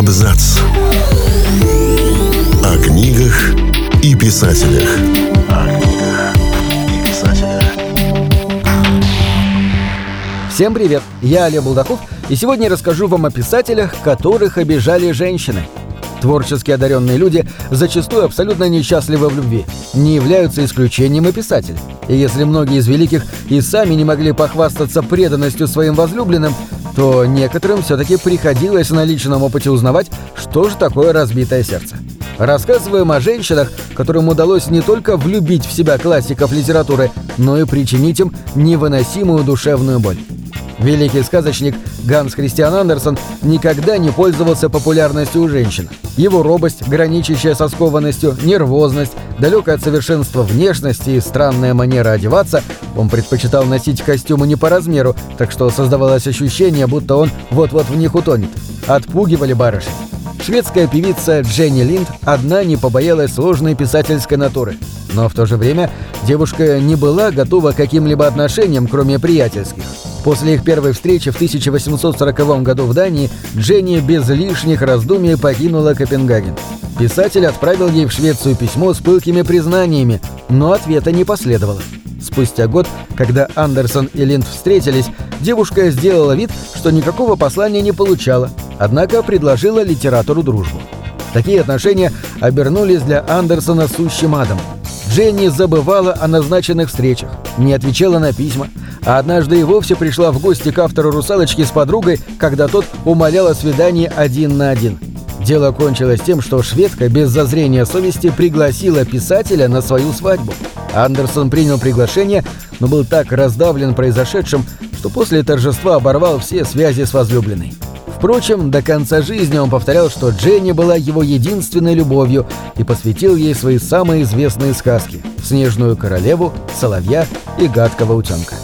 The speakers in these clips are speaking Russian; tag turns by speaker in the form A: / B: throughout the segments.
A: Абзац. О книгах и писателях. О книгах и писателях.
B: Всем привет! Я Олег Булдаков, и сегодня расскажу вам о писателях, которых обижали женщины. Творчески одаренные люди зачастую абсолютно несчастливы в любви. Не являются исключением и писатели. И если многие из великих и сами не могли похвастаться преданностью своим возлюбленным, то некоторым все-таки приходилось на личном опыте узнавать, что же такое разбитое сердце. Рассказываем о женщинах, которым удалось не только влюбить в себя классиков литературы, но и причинить им невыносимую душевную боль. Великий сказочник Ганс Христиан Андерсон никогда не пользовался популярностью у женщин. Его робость, граничащая со скованностью, нервозность, далекая от совершенства внешность и странная манера одеваться, он предпочитал носить костюмы не по размеру, так что создавалось ощущение, будто он вот-вот в них утонет. Отпугивали барышень. Шведская певица Дженни Линд одна не побоялась сложной писательской натуры. Но в то же время девушка не была готова к каким-либо отношениям, кроме приятельских. После их первой встречи в 1840 году в Дании Дженни без лишних раздумий покинула Копенгаген. Писатель отправил ей в Швецию письмо с пылкими признаниями, но ответа не последовало. Спустя год, когда Андерсон и Линд встретились, девушка сделала вид, что никакого послания не получала, однако предложила литературу дружбу. Такие отношения обернулись для Андерсона сущим адом. Дженни забывала о назначенных встречах, не отвечала на письма, а однажды и вовсе пришла в гости к автору «Русалочки» с подругой, когда тот умолял о свидании один на один. Дело кончилось тем, что шведка без зазрения совести пригласила писателя на свою свадьбу. Андерсон принял приглашение, но был так раздавлен произошедшим, что после торжества оборвал все связи с возлюбленной. Впрочем, до конца жизни он повторял, что Дженни была его единственной любовью и посвятил ей свои самые известные сказки «Снежную королеву», «Соловья» и «Гадкого утенка».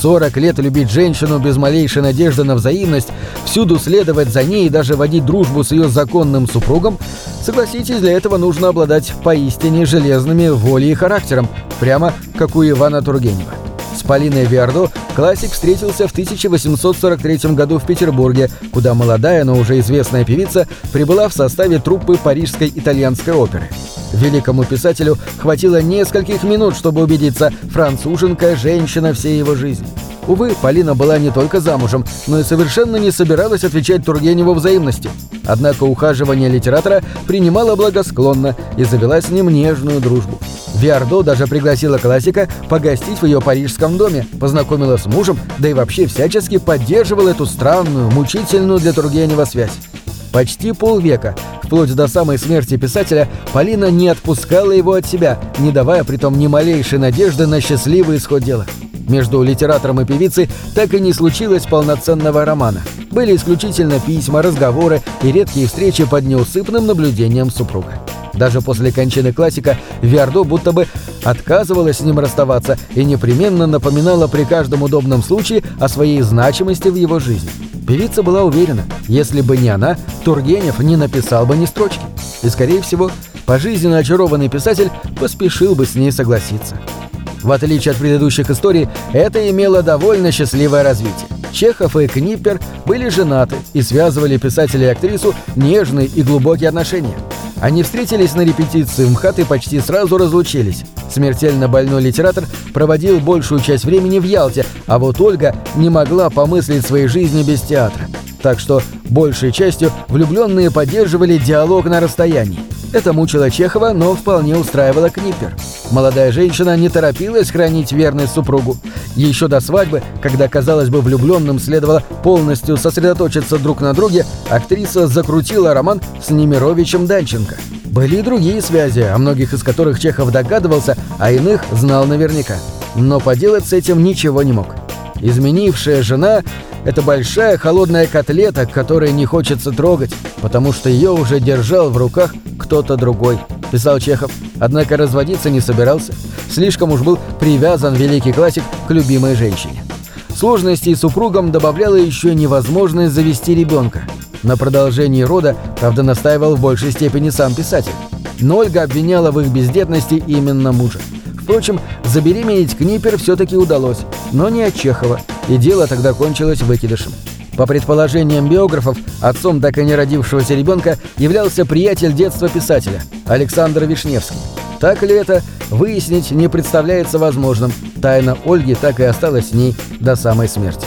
B: 40 лет любить женщину без малейшей надежды на взаимность, всюду следовать за ней и даже водить дружбу с ее законным супругом, согласитесь, для этого нужно обладать поистине железными волей и характером, прямо как у Ивана Тургенева. С Полиной Виардо классик встретился в 1843 году в Петербурге, куда молодая, но уже известная певица прибыла в составе труппы Парижской итальянской оперы. Великому писателю хватило нескольких минут, чтобы убедиться, француженка – женщина всей его жизни. Увы, Полина была не только замужем, но и совершенно не собиралась отвечать Тургеневу взаимностью. Однако ухаживание литератора принимала благосклонно и завела с ним нежную дружбу. Виардо даже пригласила классика погостить в ее парижском доме, познакомила с мужем, да и вообще всячески поддерживала эту странную, мучительную для Тургенева связь. Почти полвека, вплоть до самой смерти писателя, Полина не отпускала его от себя, не давая притом ни малейшей надежды на счастливый исход дела. Между литератором и певицей так и не случилось полноценного романа. Были исключительно письма, разговоры и редкие встречи под неусыпным наблюдением супруга. Даже после кончины классика Виардо будто бы отказывалась с ним расставаться и непременно напоминала при каждом удобном случае о своей значимости в его жизни. Певица была уверена, если бы не она, Тургенев не написал бы ни строчки. И, скорее всего, пожизненно очарованный писатель поспешил бы с ней согласиться. В отличие от предыдущих историй, это имело довольно счастливое развитие. Чехов и Книппер были женаты и связывали писателя и актрису нежные и глубокие отношения. Они встретились на репетиции в МХАТ и почти сразу разлучились. Смертельно больной литератор проводил большую часть времени в Ялте, а вот Ольга не могла помыслить своей жизни без театра. Так что, большей частью, влюбленные поддерживали диалог на расстоянии. Это мучило Чехова, но вполне устраивало Книппер. Молодая женщина не торопилась хранить верность супругу. Еще до свадьбы, когда, казалось бы, влюбленным следовало полностью сосредоточиться друг на друге, актриса закрутила роман с Немировичем Данченко. Были и другие связи, о многих из которых Чехов догадывался, а иных знал наверняка. Но поделать с этим ничего не мог. Изменившая жена — это большая холодная котлета, которой не хочется трогать, потому что ее уже держал в руках кто-то другой, писал Чехов. Однако разводиться не собирался. Слишком уж был привязан великий классик к любимой женщине. Сложностей с супругом добавляла еще невозможность завести ребенка. На продолжении рода, правда, настаивал в большей степени сам писатель. Но Ольга обвиняла в их бездетности именно мужа. Впрочем, забеременеть Книпер все-таки удалось, но не от Чехова, и дело тогда кончилось выкидышем. По предположениям биографов, отцом так и не родившегося ребенка являлся приятель детства писателя Александр Вишневский. Так ли это, выяснить не представляется возможным. Тайна Ольги так и осталась с ней до самой смерти.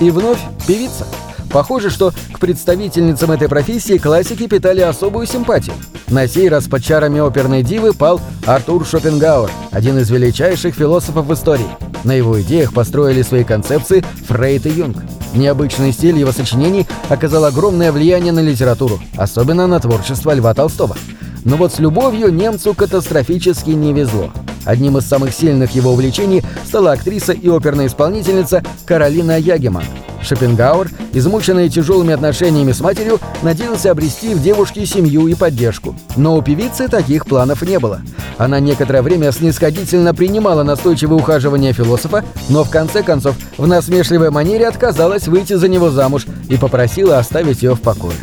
B: И вновь певица. Похоже, что к представительницам этой профессии классики питали особую симпатию. На сей раз под чарами оперной дивы пал Артур Шопенгауэр, один из величайших философов в истории. На его идеях построили свои концепции Фрейд и Юнг. Необычный стиль его сочинений оказал огромное влияние на литературу, особенно на творчество Льва Толстого. Но вот с любовью немцу катастрофически не везло. Одним из самых сильных его увлечений стала актриса и оперная исполнительница Каролина Ягеман. Шопенгауэр, измученный тяжелыми отношениями с матерью, надеялся обрести в девушке семью и поддержку. Но у певицы таких планов не было. Она некоторое время снисходительно принимала настойчивое ухаживание философа, но в конце концов в насмешливой манере отказалась выйти за него замуж и попросила оставить ее в покое.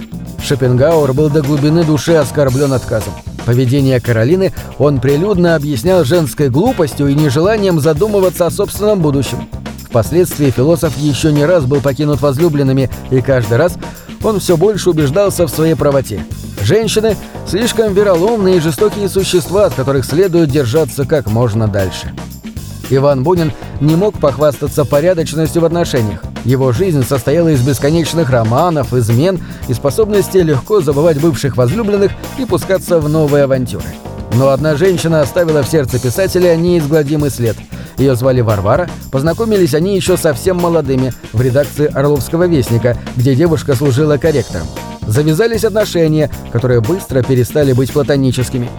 B: Шопенгауэр был до глубины души оскорблен отказом. Поведение Каролины он прилюдно объяснял женской глупостью и нежеланием задумываться о собственном будущем. Впоследствии философ еще не раз был покинут возлюбленными, и каждый раз он все больше убеждался в своей правоте. Женщины – слишком вероломные и жестокие существа, от которых следует держаться как можно дальше. Иван Бунин не мог похвастаться порядочностью в отношениях. Его жизнь состояла из бесконечных романов, измен и способности легко забывать бывших возлюбленных и пускаться в новые авантюры. Но одна женщина оставила в сердце писателя неизгладимый след. Ее звали Варвара, познакомились они еще совсем молодыми, в редакции «Орловского вестника», где девушка служила корректором. Завязались отношения, которые быстро перестали быть платоническими.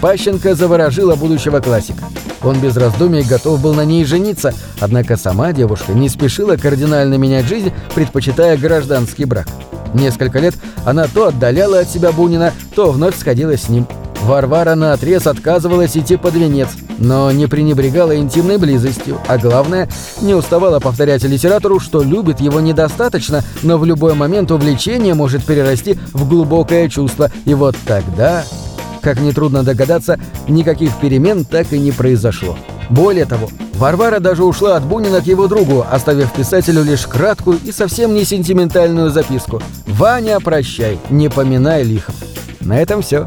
B: Пащенко заворожила будущего классика. Он без раздумий готов был на ней жениться, однако сама девушка не спешила кардинально менять жизнь, предпочитая гражданский брак. Несколько лет она то отдаляла от себя Бунина, то вновь сходилась с ним. Варвара наотрез отказывалась идти под венец, но не пренебрегала интимной близостью, а главное, не уставала повторять литератору, что любит его недостаточно, но в любой момент увлечение может перерасти в глубокое чувство, и вот тогда как нетрудно догадаться, никаких перемен так и не произошло. Более того, Варвара даже ушла от Бунина к его другу, оставив писателю лишь краткую и совсем не сентиментальную записку. «Ваня, прощай, не поминай лихом». На этом все.